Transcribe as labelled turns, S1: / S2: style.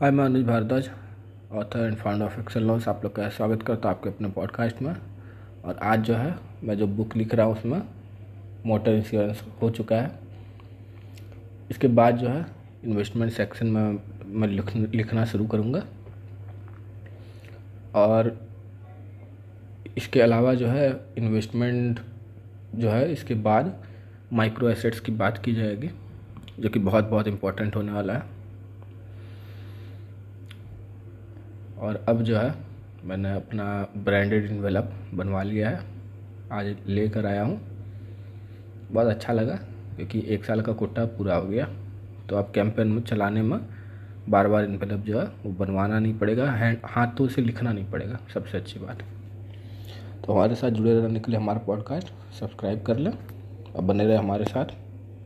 S1: हाय मैं Anuj Bhardwaj author and founder of Excel लॉस आप लोग का स्वागत करता हूँ आपके अपने पॉडकास्ट में। और आज जो है, मैं जो बुक लिख रहा हूँ उसमें मोटर इंश्योरेंस हो चुका है। इसके बाद जो है इन्वेस्टमेंट सेक्शन में मैं लिख, लिखना शुरू करूँगा। और इसके अलावा जो है इन्वेस्टमेंट जो है, इसके बाद माइक्रो एसेट्स की बात की जाएगी, जो कि बहुत बहुत इम्पोर्टेंट होने वाला है। और अब जो है, मैंने अपना ब्रांडेड इन्वेलप बनवा लिया है। आज लेकर आया हूँ। बहुत अच्छा लगा, क्योंकि एक साल का कोटा पूरा हो गया। तो अब कैंपेन में चलाने में बार बार इन्वेलप जो है, वो बनवाना नहीं पड़ेगा हैंड हाथों से लिखना नहीं पड़ेगा, सबसे अच्छी बात। तो हमारे साथ जुड़े रहने के लिए हमारा पॉडकास्ट सब्सक्राइब कर लें, और बने रहे हमारे साथ।